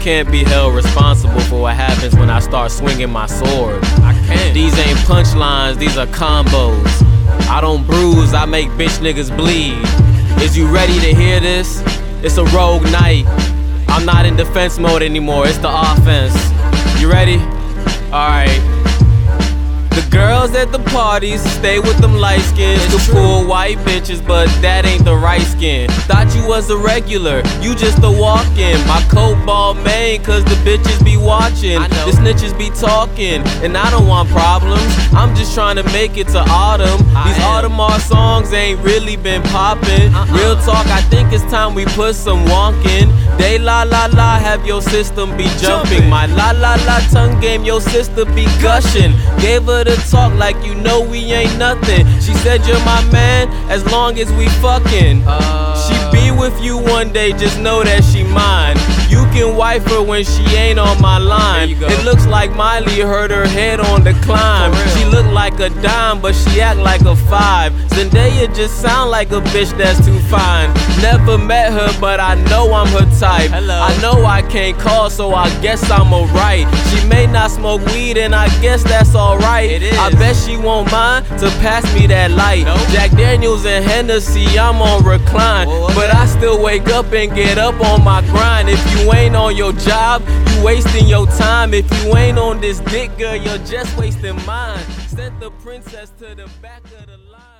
can't be held responsible for what happens when I start swinging my sword. I can't. These ain't punchlines, these are combos. I don't bruise, I make bitch niggas bleed. Is you ready to hear this? It's a rogue knight. I'm not in defense mode anymore, it's the offense. Girls at the parties stay with them light skins. The cool white bitches, but that ain't the right skin. Thought you was a regular, you just a walk in. My coat ball main, cause the bitches be watching. The snitches be talking, and I don't want problems. I'm just trying to make it to autumn. These Audemars songs ain't really been popping. Real talk, I think it's time we put some wonk in. They la la la, have your system be jumping. My la la la tongue game, your sister be gushing. Gave her the talk like you know we ain't nothing. She said you're my man as long as we fucking. She be with you one day, just know that she mine. You can wife her when she ain't on my line. It looks like Miley hurt her head on the climb. She look like a dime, but she act like a five. Zendaya just sound like a bitch that's too fine. Never met her, but I know I'm her type. I know I can't call, so I guess I'm alright. She may not smoke weed, and I guess that's alright. I bet she won't mind to pass me that light. Jack Daniels and Hennessy, I'm on recline. But I still wake up and get up on my grind. If you ain't on your job, you wasting your time. If you ain't on this dick, girl, you're just wasting mine. Sent the princess to the back of the line.